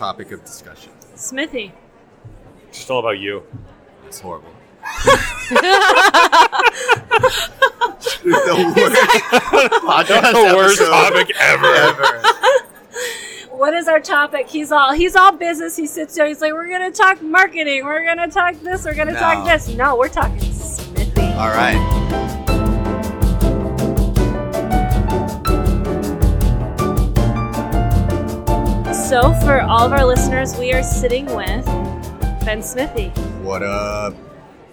topic of discussion? Smithee. It's all about you. It's horrible. the worst podcast the worst episode topic ever. ever. What is our topic? He's all he's all business. He sits there. He's like, we're gonna talk marketing. We're gonna talk this. We're gonna talk this. No, we're talking Smithee. All right. So for all of our listeners, we are sitting with Ben Smithee. What up?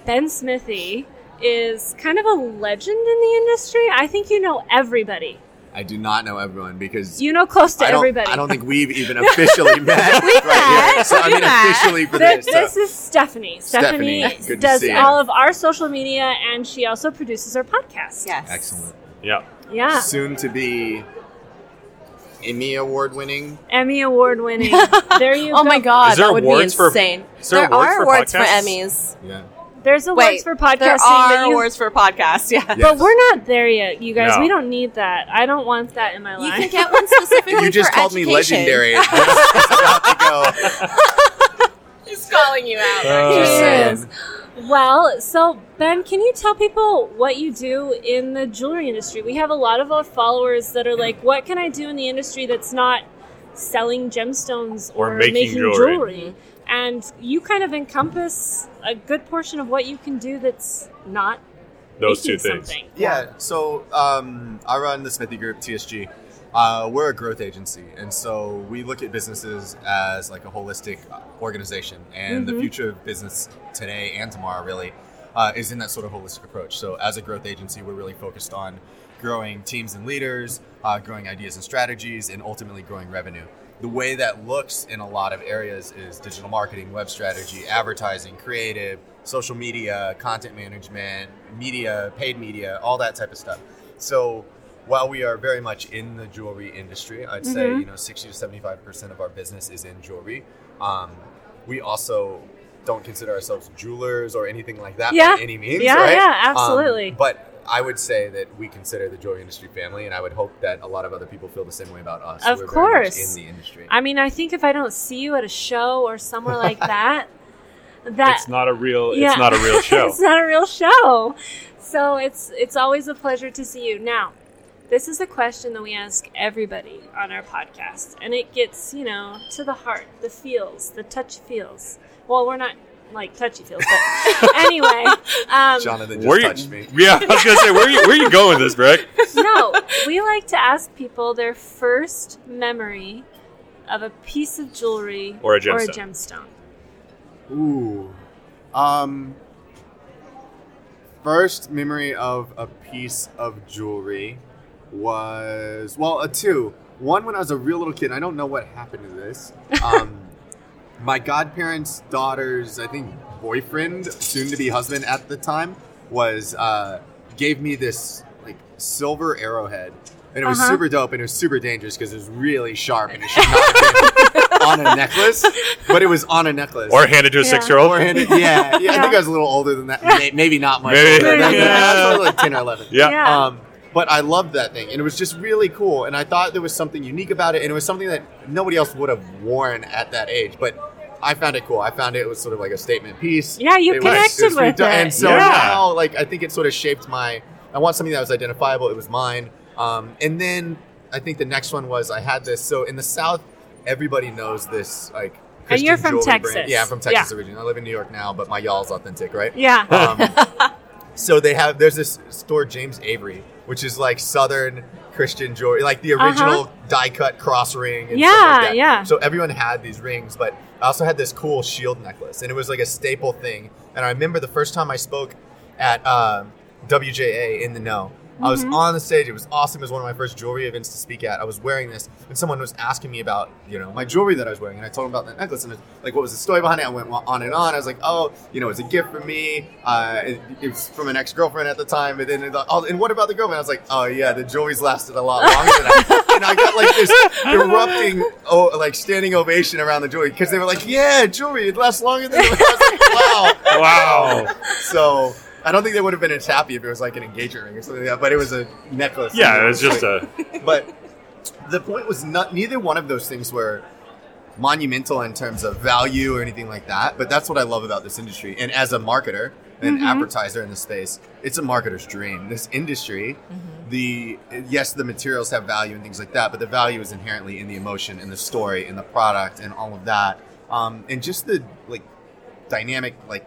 Ben Smithee is kind of a legend in the industry. I think you know everybody. I do not know everyone because You know close to I everybody. I don't think we've even officially met. We right met. Here. So I mean, met. officially for this. this so- is Stephanie. Stephanie, Stephanie, does all of our social media, and she also produces our podcast. Yes. Excellent. Yeah. Yeah. Soon to be Emmy award winning. Emmy award winning. there you go. Oh my god, there that would be awards for- insane. there there awards are for awards for? Emmys. Yeah. There's awards Wait, for podcasting. there that are you- awards for podcasts. Yeah. Yeah. But we're not there yet, you guys. No. We don't need that. I don't want that in my life. You can get one specifically You just for called me legendary. It's about to go. He's calling you out. Uh, Just Yes. Saying. Well, so Ben, can you tell people what you do in the jewelry industry? We have a lot of our followers that are like, "What can I do in the industry that's not selling gemstones Or or, making jewelry." And you kind of encompass a good portion of what you can do that's not Those two things. something. Yeah, so um, I run the Smithee Group, TSG. Uh, we're a growth agency, and so we look at businesses as like a holistic organization. And the Mhm. future of business today and tomorrow really uh, is in that sort of holistic approach. So as a growth agency, we're really focused on growing teams and leaders, uh, growing ideas and strategies, and ultimately growing revenue. The way that looks in a lot of areas is digital marketing, web strategy, advertising, creative, social media, content management, media, paid media, all that type of stuff. So while we are very much in the jewelry industry, I'd say Mhm. you know sixty to seventy five percent of our business is in jewelry. Um, we also don't consider ourselves jewelers or anything like that Yeah. by any means. Yeah, right? yeah, Um, absolutely. but I would say that we consider the jewelry industry family, and I would hope that a lot of other people feel the same way about us. Of We're very much course. in the industry. I mean, I think if I don't see you at a show or somewhere like that, that It's not a real. Yeah. It's not a real show. it's not a real show. So it's it's always a pleasure to see you. Now, this is a question that we ask everybody on our podcast, and it gets you know to the heart, the feels, the touch feels. Well, we're not like touchy feels, but anyway, um, Jonathan just Where you? touched me. Yeah, I was gonna say where you where you going with this, Breck? no, we like to ask people their first memory of a piece of jewelry Or a Or a gemstone. gemstone. Ooh. Um. First memory of a piece of jewelry was well, a two. One when I was a real little kid. I don't know what happened to this. Um, my godparents' daughter's, I think, boyfriend, soon to be husband at the time, was uh, gave me this like silver arrowhead, and it was Uh-huh. super dope, and it was super dangerous because it was really sharp, and it should not have been on a necklace, but it was on a necklace. Or handed to a Yeah. six-year-old. Or handed, yeah, yeah, I think I was a little older than that. May- Maybe not much Maybe. older. than that. Yeah. I probably like ten or eleven. Yeah. Yeah. Um, but I loved that thing, and it was just really cool. And I thought there was something unique about it, and it was something that nobody else would have worn at that age. But I found it cool. I found it was sort of like a statement piece. Yeah, you It was- connected was with it. and so Yeah. now, like, I think it sort of shaped my. I want something that was identifiable. It was mine. Um, and then I think the next one was I had this. So in the South, everybody knows this like. And you're from Texas. Brand. Yeah, I'm from Texas Yeah. originally. I live in New York now, but my y'all's authentic, right? Yeah. Um, so they have there's this store James Avery, which is like Southern Christian jewelry, like the original die cut cross ring. And stuff Uh-huh. Yeah, like that. yeah. So everyone had these rings, but I also had this cool shield necklace, and it was like a staple thing. And I remember the first time I spoke at uh, WJA in the know. I was Mhm. on the stage. It was awesome. It was one of my first jewelry events to speak at. I was wearing this, and someone was asking me about, you know, my jewelry that I was wearing, and I told them about that necklace, and it, like, what was the story behind it? I went on and on. I was like, oh, you know, it's a gift for me. Uh, it, it was from an ex girlfriend at the time, and then, it, oh, and what about the girlfriend? I was like, oh yeah, the jewelry's lasted a lot longer than that. and I got like this erupting, oh, like standing ovation around the jewelry because they were like, yeah, jewelry, it lasts longer than. I was like, wow. Wow. So I don't think they would have been as happy if it was like an engagement ring or something like that, but it was a necklace. Yeah, it was just a. But the point was not neither one of those things were monumental in terms of value or anything like that. But that's what I love about this industry. And as a marketer, an advertiser in the space, it's a marketer's dream. This industry, the yes, the materials have value and things like that, but the value is inherently in the emotion, in the story, in the product, and all of that, um, and just the like dynamic like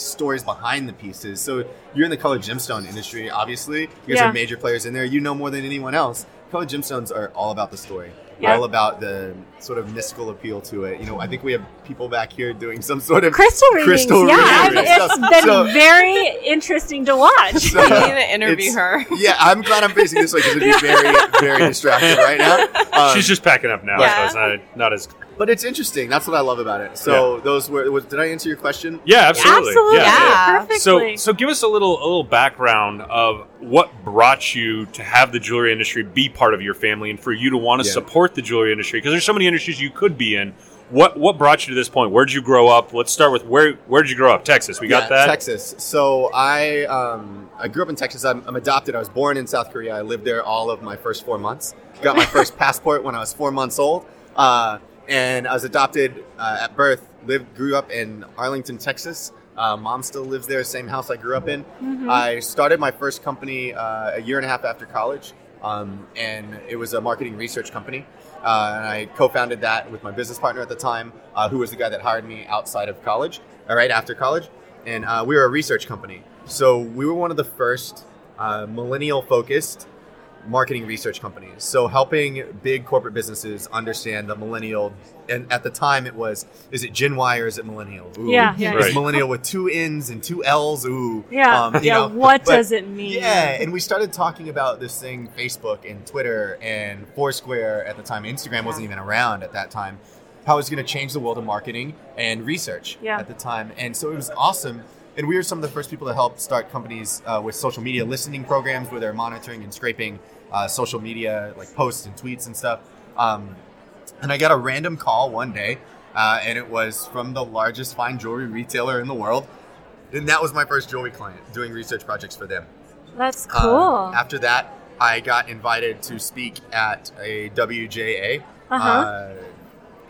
stories behind the pieces. So you're in the color gemstone industry, obviously. You guys Yeah. are major players in there. You know more than anyone else. Color gemstones are all about the story. Yeah. All about the sort of mystical appeal to it. You know, I think we have people back here doing some sort of Crystal readings. Crystal yeah, reading I've- and it's stuff. been So- very interesting to watch. So, We need to interview her. Yeah, I'm glad I'm facing this way because it'd be very, very distracting right now. Um, She's just packing up now, Yeah. so it's not, not as. But it's interesting. That's what I love about it. So those were. Was, did I answer your question? Yeah, absolutely. Absolutely. Yeah, Yeah. Perfectly. So, so give us a little, a little background of what brought you to have the jewelry industry be part of your family, and for you to want to Yeah. support the jewelry industry because there's so many industries you could be in. What, what brought you to this point? Where did you grow up? Let's start with where, where did you grow up? Texas. We got Yeah, that. Texas. So I um, I grew up in Texas. I'm, I'm adopted. I was born in South Korea. I lived there all of my first four months. Got my first passport when I was four months old, uh, and I was adopted uh, at birth. Lived, grew up in Arlington, Texas. Uh, mom still lives there, same house I grew up in. I started my first company uh, a year and a half after college, um, and it was a marketing research company. Uh, and I co-founded that with my business partner at the time, uh, who was the guy that hired me outside of college, all right, after college. And uh, we were a research company, so we were one of the first uh, millennial-focused marketing research companies. So helping big corporate businesses understand the millennial, and at the time it was, is it Gen Y or is it millennial? Ooh. Yeah, yeah. Is Right. millennial with two N's and two L's? Ooh. Yeah, Um, you yeah. know, what but- does it mean? yeah, and we started talking about this thing Facebook and Twitter and Foursquare at the time. Instagram wasn't even around at that time. How it was going to change the world of marketing and research Yeah. at the time. And so it was awesome. And we were some of the first people to help start companies uh, with social media listening programs where they're monitoring and scraping uh, social media like posts and tweets and stuff. Um, and I got a random call one day, uh, and it was from the largest fine jewelry retailer in the world. And that was my first jewelry client, doing research projects for them. That's Uh, cool. after that, I got invited to speak at a WJA Uh-huh.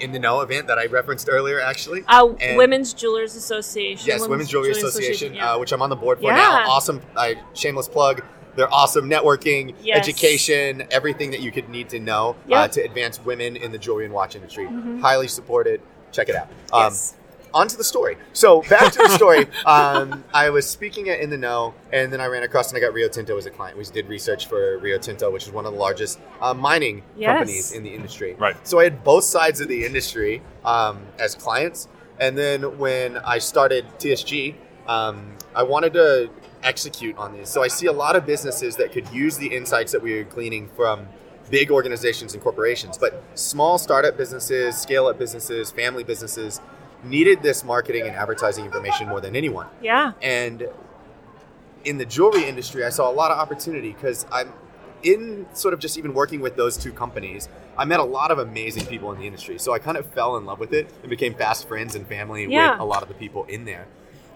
Uh, in the Know event that I referenced earlier, actually. Uh, and- Women's Jewelers Association. Yes, Women's Jewelry Association, yeah. uh, which I'm on the board for Yeah. now. Awesome, uh, shameless plug. They're awesome networking, Yes. education, everything that you could need to know uh, Yep. to advance women in the jewelry and watch industry. Highly supported. Check it out. Um, yes. On to the story. So back to the story. um, I was speaking at In the Know, and then I ran across and I got Rio Tinto as a client. We did research for Rio Tinto, which is one of the largest uh, mining Yes. companies in the industry. Right. So I had both sides of the industry um, as clients, and then when I started TSG, um, I wanted to execute on these. So I see a lot of businesses that could use the insights that we were gleaning from big organizations and corporations, but small startup businesses, scale up businesses, family businesses needed this marketing and advertising information more than anyone. Yeah. And in the jewelry industry, I saw a lot of opportunity because I'm in sort of just even working with those two companies. I met a lot of amazing people in the industry, so I kind of fell in love with it and became fast friends and family Yeah. with a lot of the people in there.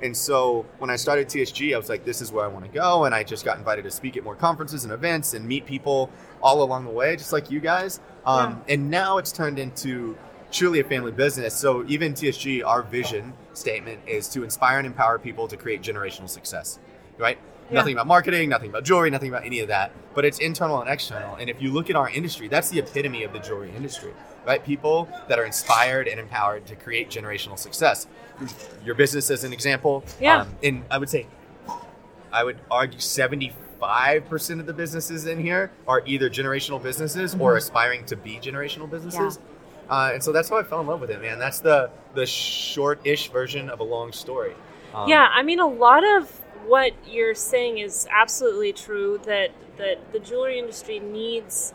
And so when I started TSG, I was like, this is where I want to go. And I just got invited to speak at more conferences and events and meet people all along the way, just like you guys. Um, And now it's turned into truly a family business. So even TSG, our vision statement is to inspire and empower people to create generational success, right? Yeah. Nothing about marketing, nothing about jewelry, nothing about any of that. But it's internal and external. And if you look at our industry, that's the epitome of the jewelry industry, right? People that are inspired and empowered to create generational success. Your business, as an example, Yeah. um, and I would say, I would argue 75% of the businesses in here are either generational businesses Mm-hmm. or aspiring to be generational businesses. Uh, and so that's how I fell in love with it, man. That's the the short-ish version of a long story. Um, yeah, I mean, a lot of what you're saying is absolutely true. That that the jewelry industry needs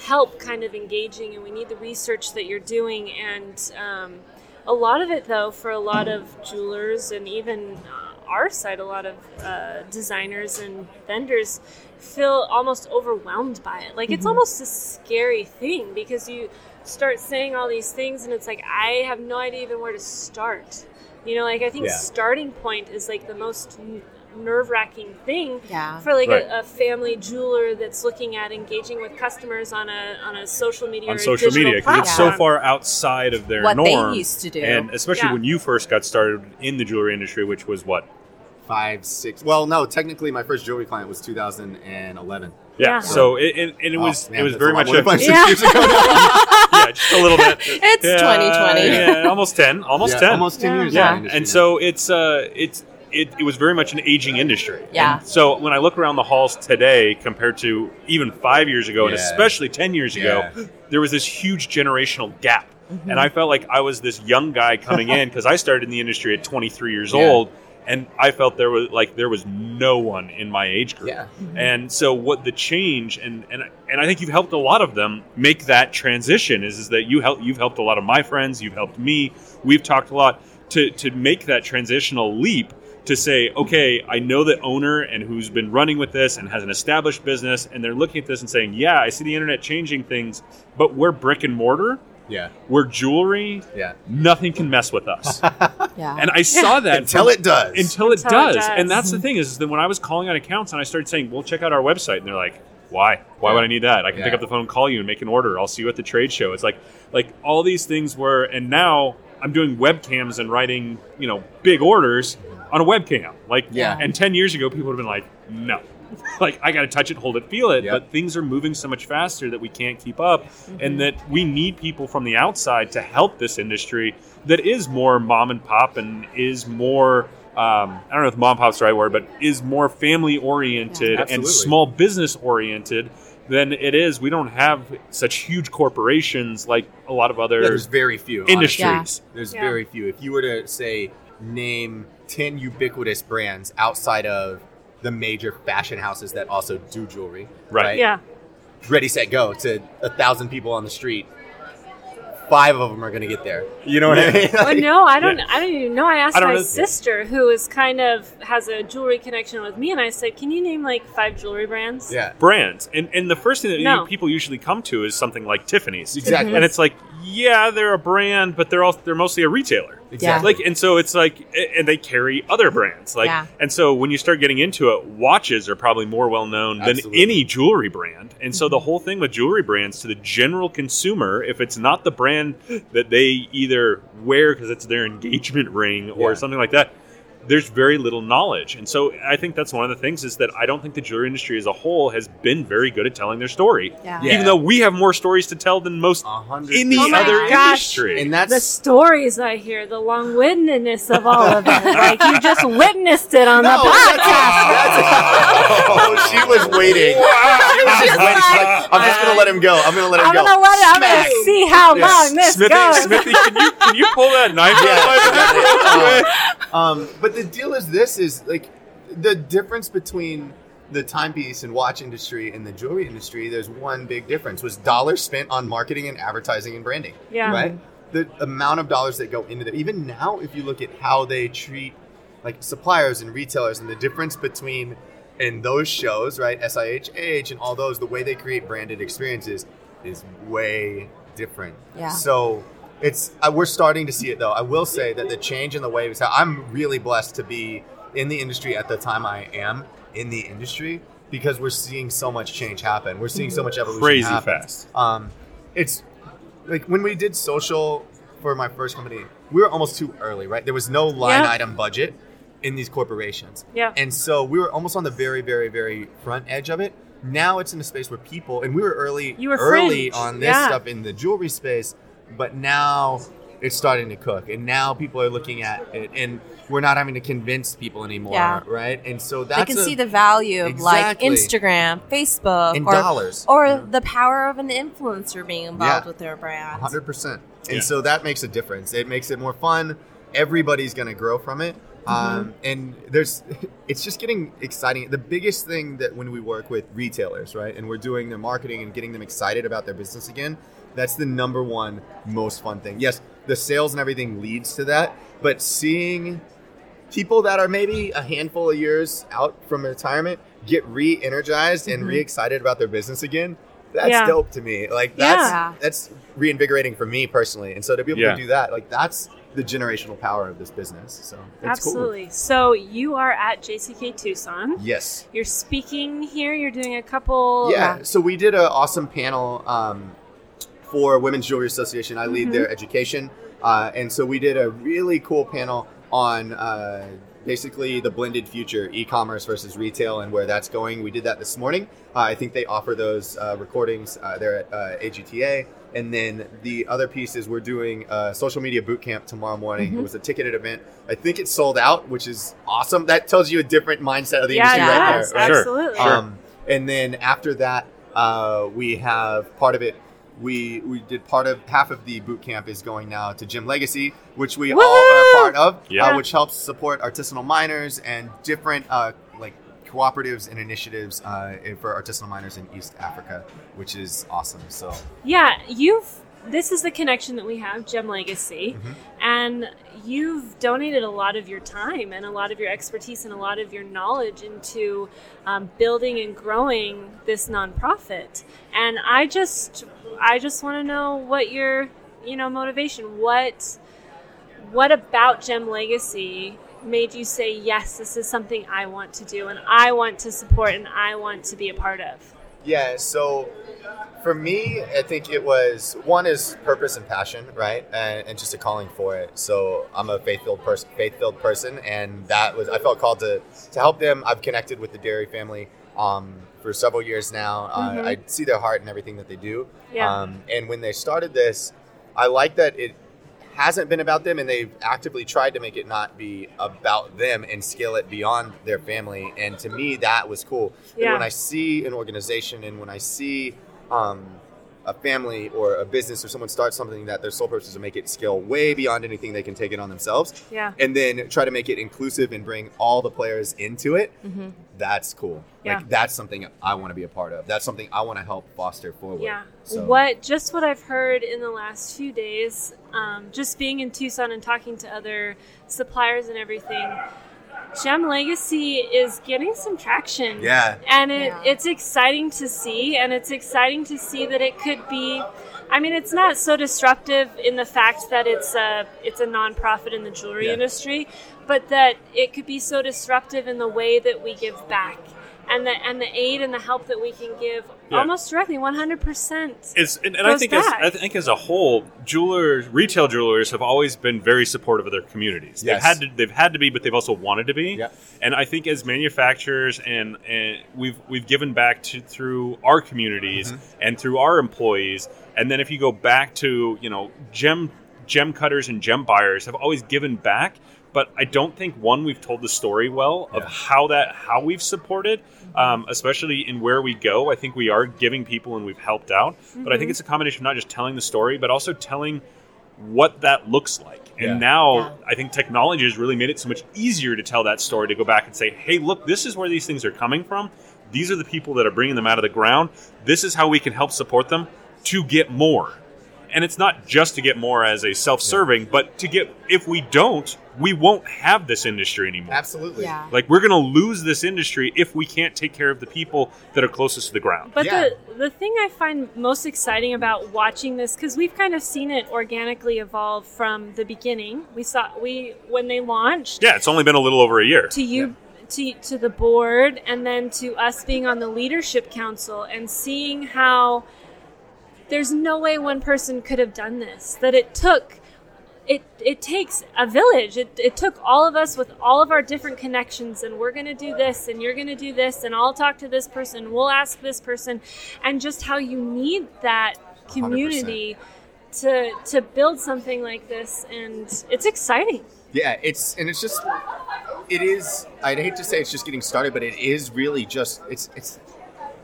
help, kind of engaging, and we need the research that you're doing. And um, a lot of it, though, for a lot of jewelers and even uh, our side, a lot of uh, designers and vendors feel almost overwhelmed by it. Like it's almost a scary thing because you start saying all these things, and it's like I have no idea even where to start. You know, like I think Yeah. starting point is like the most nerve wracking thing Yeah. for like Right. a, a family jeweler that's looking at engaging with customers on a on a social media on a social media because it's so far outside of their What they norm. used to do. and especially Yeah. when you first got started in the jewelry industry, which was what? Five, six. Well, no, technically, my first jewelry client was 2011. Yeah. Yeah. So it, it, and it Oh, was man, it was very a much more a, than five, six Yeah. years ago now. yeah, just a little bit. It's Yeah, 2020. Yeah, almost ten, almost Yeah, ten. almost 10 years. yeah, in and so it's uh it's it, it was very much an aging industry. Yeah. And so when I look around the halls today compared to even five years ago and especially ten years ago, Yeah. there was this huge generational gap. Mm-hmm. And I felt like I was this young guy coming in because I started in the industry at 23 years Yeah. old, and I felt there was like there was no one in my age group. Yeah. Mm-hmm. And so what the change and and and I think you've helped a lot of them make that transition is is that you help you've helped a lot of my friends, you've helped me. We've talked a lot to to make that transitional leap to say, okay, I know the owner and who's been running with this and has an established business and they're looking at this and saying, yeah, I see the internet changing things, but we're brick and mortar, Yeah. we're jewelry, Yeah. nothing can mess with us. Yeah. and I saw that Until from- it does. until it Until it does. does. And that's the thing is, is that when I was calling on accounts and I started saying, "Well, check out our website," and they're like, "Why? Why would I need that? I can pick up the phone, and call you, and make an order. I'll see you at the trade show." It's like, like all these things were, and now I'm doing webcams and writing, you know, big orders on a webcam. Like, Yeah. And ten years ago, people would have been like, "No." like I got to touch it, hold it, feel it. Yep. But things are moving so much faster that we can't keep up, and that we need people from the outside to help this industry that is more mom and pop and is more. Um, I don't know if mom and pop's the right word, but is more family oriented Yeah. and small business oriented than it is. We don't have such huge corporations like a lot of other Yeah, there's very few. honestly. industries. There's Yeah. very few. If you were to say name ten ubiquitous brands outside of the major fashion houses that also do jewelry, Right. Yeah. Ready, set, go to a thousand people on the street. Five of them are going to get there. You know what I mean? Well, no, I don't. I don't even know. I asked I my know. sister, who is kind of has a jewelry connection with me, and I said, "Can you name like five jewelry brands?" yeah. brands. And and the first thing that No. you, people usually come to is something like Tiffany's. Exactly. And it's like, yeah, they're a brand, but they're also they're mostly a retailer. Exactly. Like and so it's like and they carry other brands. Like Yeah. and so when you start getting into it, watches are probably more well known than any jewelry brand. And so the mm-hmm. whole thing with jewelry brands to the general consumer, if it's not the brand that they either wear because it's their engagement ring or Yeah. something like that, there's very little knowledge. And so I think that's one of the things is that I don't think the jewelry industry as a whole has been very good at telling their story. Yeah. Yeah. Even though we have more stories to tell than most A hundred any Oh other gosh. industry. And that's The stories I hear, the long-windedness of all of it, like you just witnessed it on no, the podcast. that's- oh, she was waiting. She was just waiting. Like, I'm just gonna let him go. I'm gonna let him I'm go. gonna let it. I'm Smack. gonna see how Yeah. long this Smithee, goes. Smithee, can you can you pull that knife Yeah, out? um, but the deal is this is like the difference between the timepiece and watch industry and the jewelry industry there's one big difference was dollars spent on marketing and advertising and branding Yeah. right the amount of dollars that go into that even now if you look at how they treat like suppliers and retailers and the difference between in those shows right SIHH and all those the way they create branded experiences is way different Yeah. so it's uh, we're starting to see it though. I will say that the change in the way is I'm really blessed to be in the industry at the time I am in the industry because we're seeing so much change happen. We're seeing so much evolution Crazy happen. fast. Um, it's like when we did social for my first company, we were almost too early, right? There was no line Yeah. item budget in these corporations. Yeah. And so we were almost on the very, very, very front edge of it. Now it's in a space where people, and we were early, You were early fringe, on this yeah. stuff in the jewelry space, but now it's starting to cook, and now people are looking at it, and we're not having to convince people anymore, Yeah. right? And so They that's can a- see the value of like Instagram, Facebook, in or, dollars, or the power of an influencer being involved Yeah. with their brand. hundred percent. And Yeah. so that makes a difference. It makes it more fun. Everybody's going to grow from it. Um, and there's, it's just getting exciting. The biggest thing that when we work with retailers, right, and we're doing their marketing and getting them excited about their business again, that's the number one most fun thing. Yes, the sales and everything leads to that, but seeing people that are maybe a handful of years out from retirement get re-energized and re-excited about their business again that's Yeah. dope to me like that's Yeah. that's reinvigorating for me personally and so to be able Yeah. to do that like that's the generational power of this business. So it's Absolutely. So you are at JCK Tucson. Yes. You're speaking here. You're doing a couple. Yeah. So we did an awesome panel um, for Women's Jewelry Association. I lead their education, uh, and so we did a really cool panel on. Uh, Basically, the blended future, e-commerce versus retail, and where that's going. We did that this morning. Uh, I think they offer those uh, recordings uh, there at uh, AGTA. And then the other piece is we're doing a social media boot camp tomorrow morning. It was a ticketed event. I think it's sold out, which is awesome. That tells you a different mindset of the Yeah, industry it right does. there. right? Absolutely. Um, and then after that, uh, we have part of it. We we did part of half of the boot camp is going now to Gem Legacy, which we all are Woo! part of, Yeah. uh, which helps support artisanal miners and different uh, like cooperatives and initiatives uh, for artisanal miners in East Africa, which is awesome. So Yeah, you've. This is the connection that we have, Gem Legacy, Mhm. and you've donated a lot of your time and a lot of your expertise and a lot of your knowledge into um, building and growing this nonprofit. And I just, I just want to know what your, you know, motivation. What, what about Gem Legacy made you say yes? This is something I want to do, and I want to support, and I want to be a part of. Yeah, so for me, I think it was one is purpose and passion, right, and, and just a calling for it. So I'm a faith-filled person, faith-filled person, and that was I felt called to to help them. I've connected with the Dairy family um, for several years now. Mhm. Uh, I see their heart and everything that they do. Yeah. Um, and when they started this, I like that it hasn't been about them and they've actively tried to make it not be about them and scale it beyond their family and to me that was cool Yeah. and when i see an organization and when i see um, a family or a business or someone start something that their sole purpose is to make it scale way beyond anything they can take it on themselves Yeah. and then try to make it inclusive and bring all the players into it Mm-hmm. that's cool Yeah. like that's something i want to be a part of that's something i want to help foster forward Yeah. so What just what I've heard in the last few days, um, just being in Tucson and talking to other suppliers and everything, Gem Legacy is getting some traction. yeah And it, Yeah. it's exciting to see, and it's exciting to see that it could be. I mean, it's not so disruptive in the fact that it's a it's a nonprofit in the jewelry Yeah. industry, but that it could be so disruptive in the way that we give back, and the and the aid and the help that we can give Yeah. almost directly, one hundred percent. It's, and, and I Goes think as. I think as a whole, jewelers, retail jewelers have always been very supportive of their communities. Yes. They've had to, they've had to be, but they've also wanted to be. Yeah. And I think as manufacturers, and, and we've we've given back to through our communities Mm-hmm. and through our employees. And then if you go back to you know gem gem cutters and gem buyers have always given back. But I don't think one we've told the story well of Yeah. how that how we've supported, um, especially in where we go. I think we are giving people and we've helped out. But I think it's a combination of not just telling the story, but also telling what that looks like. And Yeah. now Yeah. I think technology has really made it so much easier to tell that story to go back and say, hey, look, this is where these things are coming from. These are the people that are bringing them out of the ground. This is how we can help support them to get more. And it's not just to get more as a self serving, but to get, if we don't, we won't have this industry anymore. absolutely Yeah. Like, we're going to lose this industry if we can't take care of the people that are closest to the ground. But Yeah. the the thing I find most exciting about watching this, because we've kind of seen it organically evolve from the beginning. We saw we when they launched Yeah, it's only been a little over a year. to you to, to the board and then to us being on the leadership council and seeing how there's no way one person could have done this that it took it it takes a village it, it took all of us with all of our different connections and we're to do this and you're to do this and I'll talk to this person we'll ask this person and just how you need that community to to build something like this and it's exciting Yeah, it's and it's just it is. I'd hate to say it's just getting started, but it is really just it's it's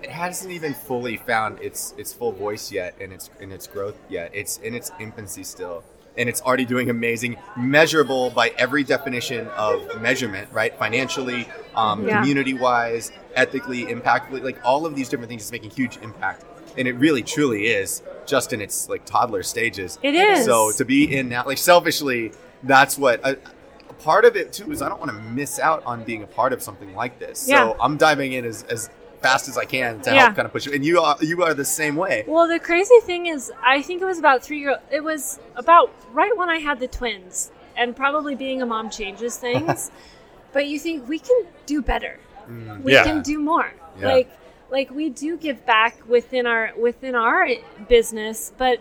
it hasn't even fully found its its full voice yet and its in its growth yet. It's in its infancy still. And it's already doing amazing, measurable by every definition of measurement, right? Financially, um, Yeah. community-wise, ethically, impactfully, like all of these different things is making huge impact. And it really, truly is just in its like toddler stages. It is. So to be in now, like selfishly, that's what a, a part of it too is. I don't want to miss out on being a part of something like this. Yeah. So I'm diving in as, as fast as I can to Yeah. help kind of push you. And you are you are the same way. Well, the crazy thing is, I think it was about three year. It was about right when I had the twins, and probably being a mom changes things. but you think we can do better. Mm. We Yeah. can do more. Yeah. Like, like we do give back within our within our business, but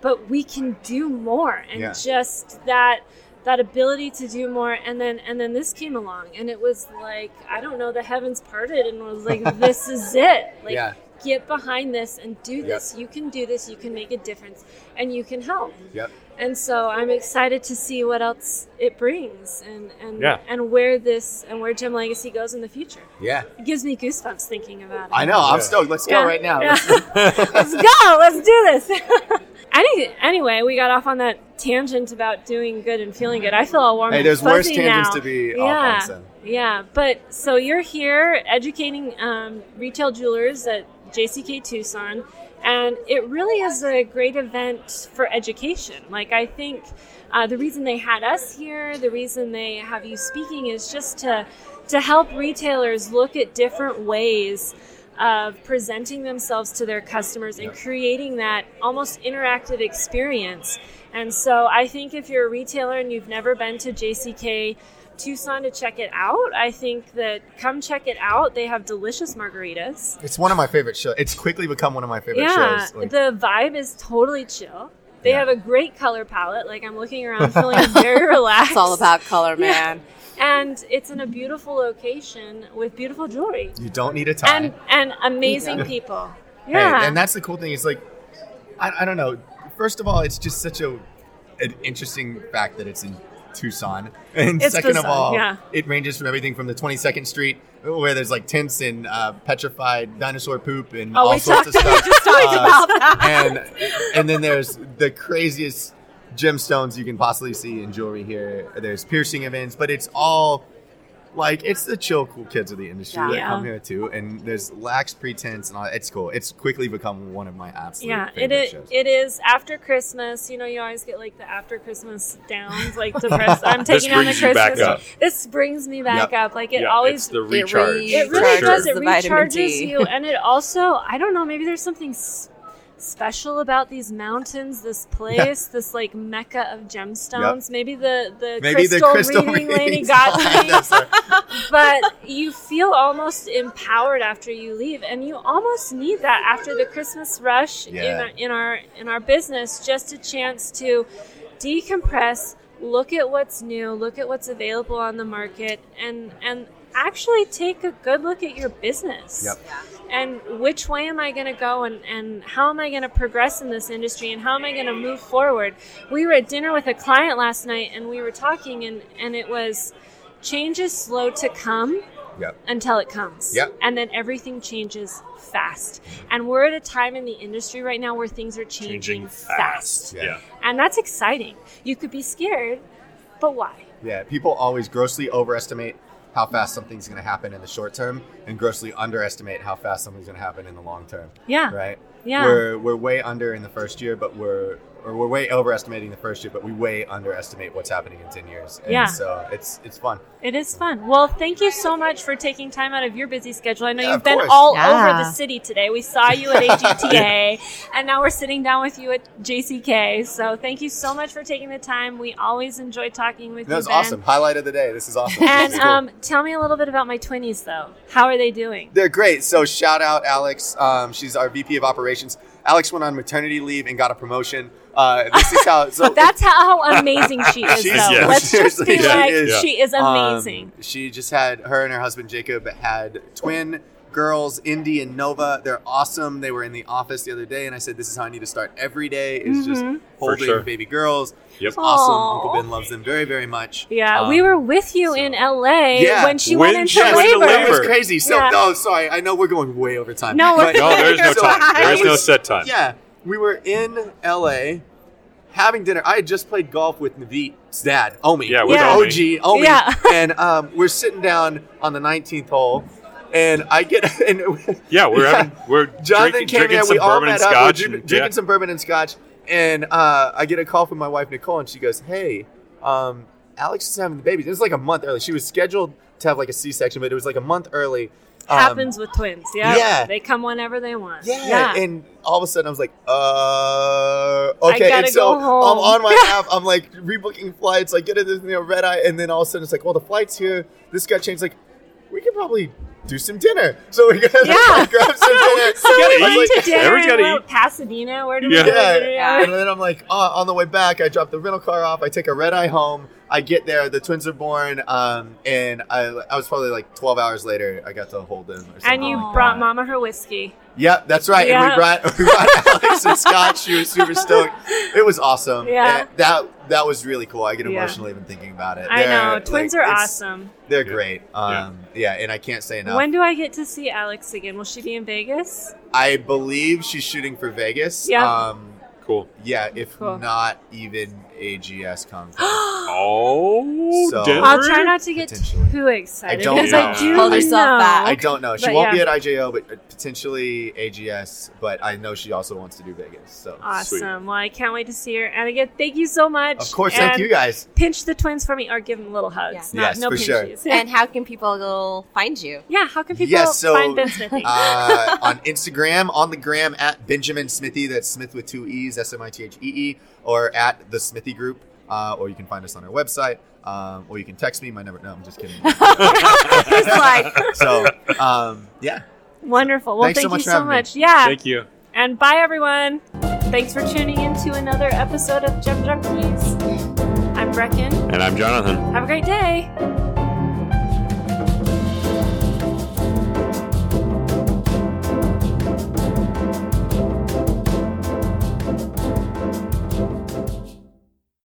but we can do more, and Yeah. just that that ability to do more and then and then this came along and it was like i don't know the heavens parted and was like this is it like Yeah. get behind this and do this you can do this you can make a difference and you can help Yep. and so i'm excited to see what else it brings and and Yeah. and where this and where gem legacy goes in the future Yeah. it gives me goosebumps thinking about it I know. I'm Yeah. stoked. Let's go right now. Yeah. Let's- let's go let's do this Any, anyway we got off on that tangent about doing good and feeling good i feel all warm Hey, and there's worse tangents now. to be yeah off on, so. yeah but so you're here educating um, retail jewelers at jck tucson and it really is a great event for education like i think uh, the reason they had us here the reason they have you speaking is just to to help retailers look at different ways of presenting themselves to their customers and creating that almost interactive experience. And so I think if you're a retailer and you've never been to JCK Tucson to check it out, I think that come check it out. They have delicious margaritas. It's one of my favorite shows. It's quickly become one of my favorite Yeah, shows. Like, the vibe is totally chill. They Yeah. have a great color palette. Like I'm looking around feeling very relaxed. It's all about color, Yeah. man. And it's in a beautiful location with beautiful jewelry you don't need a tie. and and amazing people. Hey, Yeah. and that's the cool thing. It's like, I, I don't know. First of all, it's just such a an interesting fact that it's in Tucson, and It's second of all, yeah. it ranges from everything from the 22nd Street, where there's like tents and uh, petrified dinosaur poop and Oh, all we sorts of talked- stuff. just talked Uh, about that. and and then there's the craziest gemstones you can possibly see in jewelry here. There's piercing events, but it's all like it's the chill, cool kids of the industry Yeah. that Yeah. come here too. And there's lax pretense and all. It's cool. It's quickly become one of my absolute yeah, it favorite is, shows. it is after Christmas. You know, you always get like the after Christmas downs, like depressed. I'm This taking on the brings you back Christmas. up. This brings me back Yep. up. Like it yeah, always it's the It recharge. It really sure. does. It The recharges you, and it also I don't know. Maybe there's something s- special about these mountains, this place, this like mecca of gemstones. Maybe the the Maybe the crystal, crystal reading lady got me. but you feel almost empowered after you leave, and you almost need that after the Christmas rush in, Yeah. our, in our in our business. Just a chance to decompress, look at what's new, look at what's available on the market, and and actually take a good look at your business. Yep. And which way am I going to go, and, and how am I going to progress in this industry, and how am I going to move forward? We were at dinner with a client last night, and we were talking, and, and it was change is slow to come Yep. until it comes. Yep. And then everything changes fast. And we're at a time in the industry right now where things are changing, Changing fast. fast. Yeah. And that's exciting. You could be scared, but why? Yeah, people always grossly overestimate how fast something's going to happen in the short term, and grossly underestimate how fast something's going to happen in the long term. Yeah. Right. Yeah. We're we're way under in the first year, but we're or we're way overestimating the first year, but we way underestimate what's happening in ten years. And Yeah. So it's it's fun. It is fun. Well, thank you so much for taking time out of your busy schedule. I know Yeah, you've been course. all Yeah. over the city today. We saw you at AGTA, and now we're sitting down with you at JCK. So thank you so much for taking the time. We always enjoy talking with That you. That was Ben. awesome. Highlight of the day. This is awesome. And is cool. um, tell me a little bit about my twinnies, though. How are they doing? They're great. So shout out Alex. Um, she's our VP of operations. Alex went on maternity leave and got a promotion. Uh, this is how. So That's how amazing she is, She's- though. yeah, Let's just be seriously, she like, is. she is Um, amazing. she just had her and her husband Jacob had twin girls, Indy and Nova. They're awesome. They were in the office the other day, and I said, "This is how I need to start every day: is just Mm-hmm. holding sure. baby girls." Yep. It's awesome. Aw. Uncle Ben loves them very, very much. yeah, Um, we were with you in LA Yeah, when she when went she into went into labor. It was labor. crazy. So, Yeah. no, sorry. I know we're going way over time. No, we're- but- No, there's no So, time. There is no set time. Yeah, we were in LA having dinner. I had just played golf with Navit's dad, Omi. Yeah, with with Omi. OG, Omi. Yeah. and um, we're sitting down on the 19th hole, and I get and Yeah, we're having we're Jonathan drinking, came drinking in. some We all bourbon and met up. Scotch. drinking, and- drinking yeah. some bourbon and scotch, and uh, I get a call from my wife Nicole, and she goes, "Hey, um, Alex is having the baby. It was like a month early. She was scheduled to have like a C-section, but it was like a month early." Um, Happens with twins. Yeah. yeah. They come whenever they want. Yeah, yeah. and all of a sudden I was like, uh, okay. gotta and so go home. I'm on my app. I'm like rebooking flights. I get it, you know, red eye, and then all of a sudden it's like, well, the flight's here. This got changed. Like, we could probably do some dinner. So we gotta Yeah. like, grab some dinner. so gotta we eat. went to Everyone's dinner in gotta. Pasadena. Where do we Yeah. go Yeah. Yeah. And then I'm like, oh, on the way back, I drop the rental car off. I take a red eye home. I get there, the twins are born, um, and I, I was probably like 12 hours later. I got to hold them. Or And you like brought that. Mama her whiskey. Yep, that's right. And Yeah. we brought we brought Alex and Scott. She was super stoked. It was awesome. Yeah. And that that was really cool. I get Yeah. emotional even thinking about it. I They're, know. Twins like, are awesome. They're Yeah. great. Um, yeah. and I can't say enough. When do I get to see Alex again? Will she be in Vegas? I believe she's shooting for Vegas. Yeah. Um, Cool. yeah, if Cool. not even AGS Conference. Oh, So- Denver? I'll try not to get too excited I don't because know. I do Hold yourself know. back. I don't know. She But won't yeah. be at IJO, but potentially AGS. But I know she also wants to do Vegas. So Awesome. Well, I can't wait to see her. And again, thank you so much. of course, thank you guys. Pinch the twins for me or give them little hugs. Yeah. Not, Yes, no for sure. pinchies. And how can people go find you? yeah, how can people Yes, so, find Ben Smithee? uh, on Instagram, on the gram at Benjamin Smithee. That's Smith with two E's, S M I T H E E, or at the Smithee Group. Uh, or you can find us on our website, um, or you can text me. My number. No, I'm just kidding. It's like so, um, yeah. Wonderful. Well, Thanks so thank much you for so having me. much. Yeah. Thank you. And bye, everyone. Thanks for tuning in to another episode of Gem Junkies. I'm Brecken. And I'm Jonathan. Have a great day.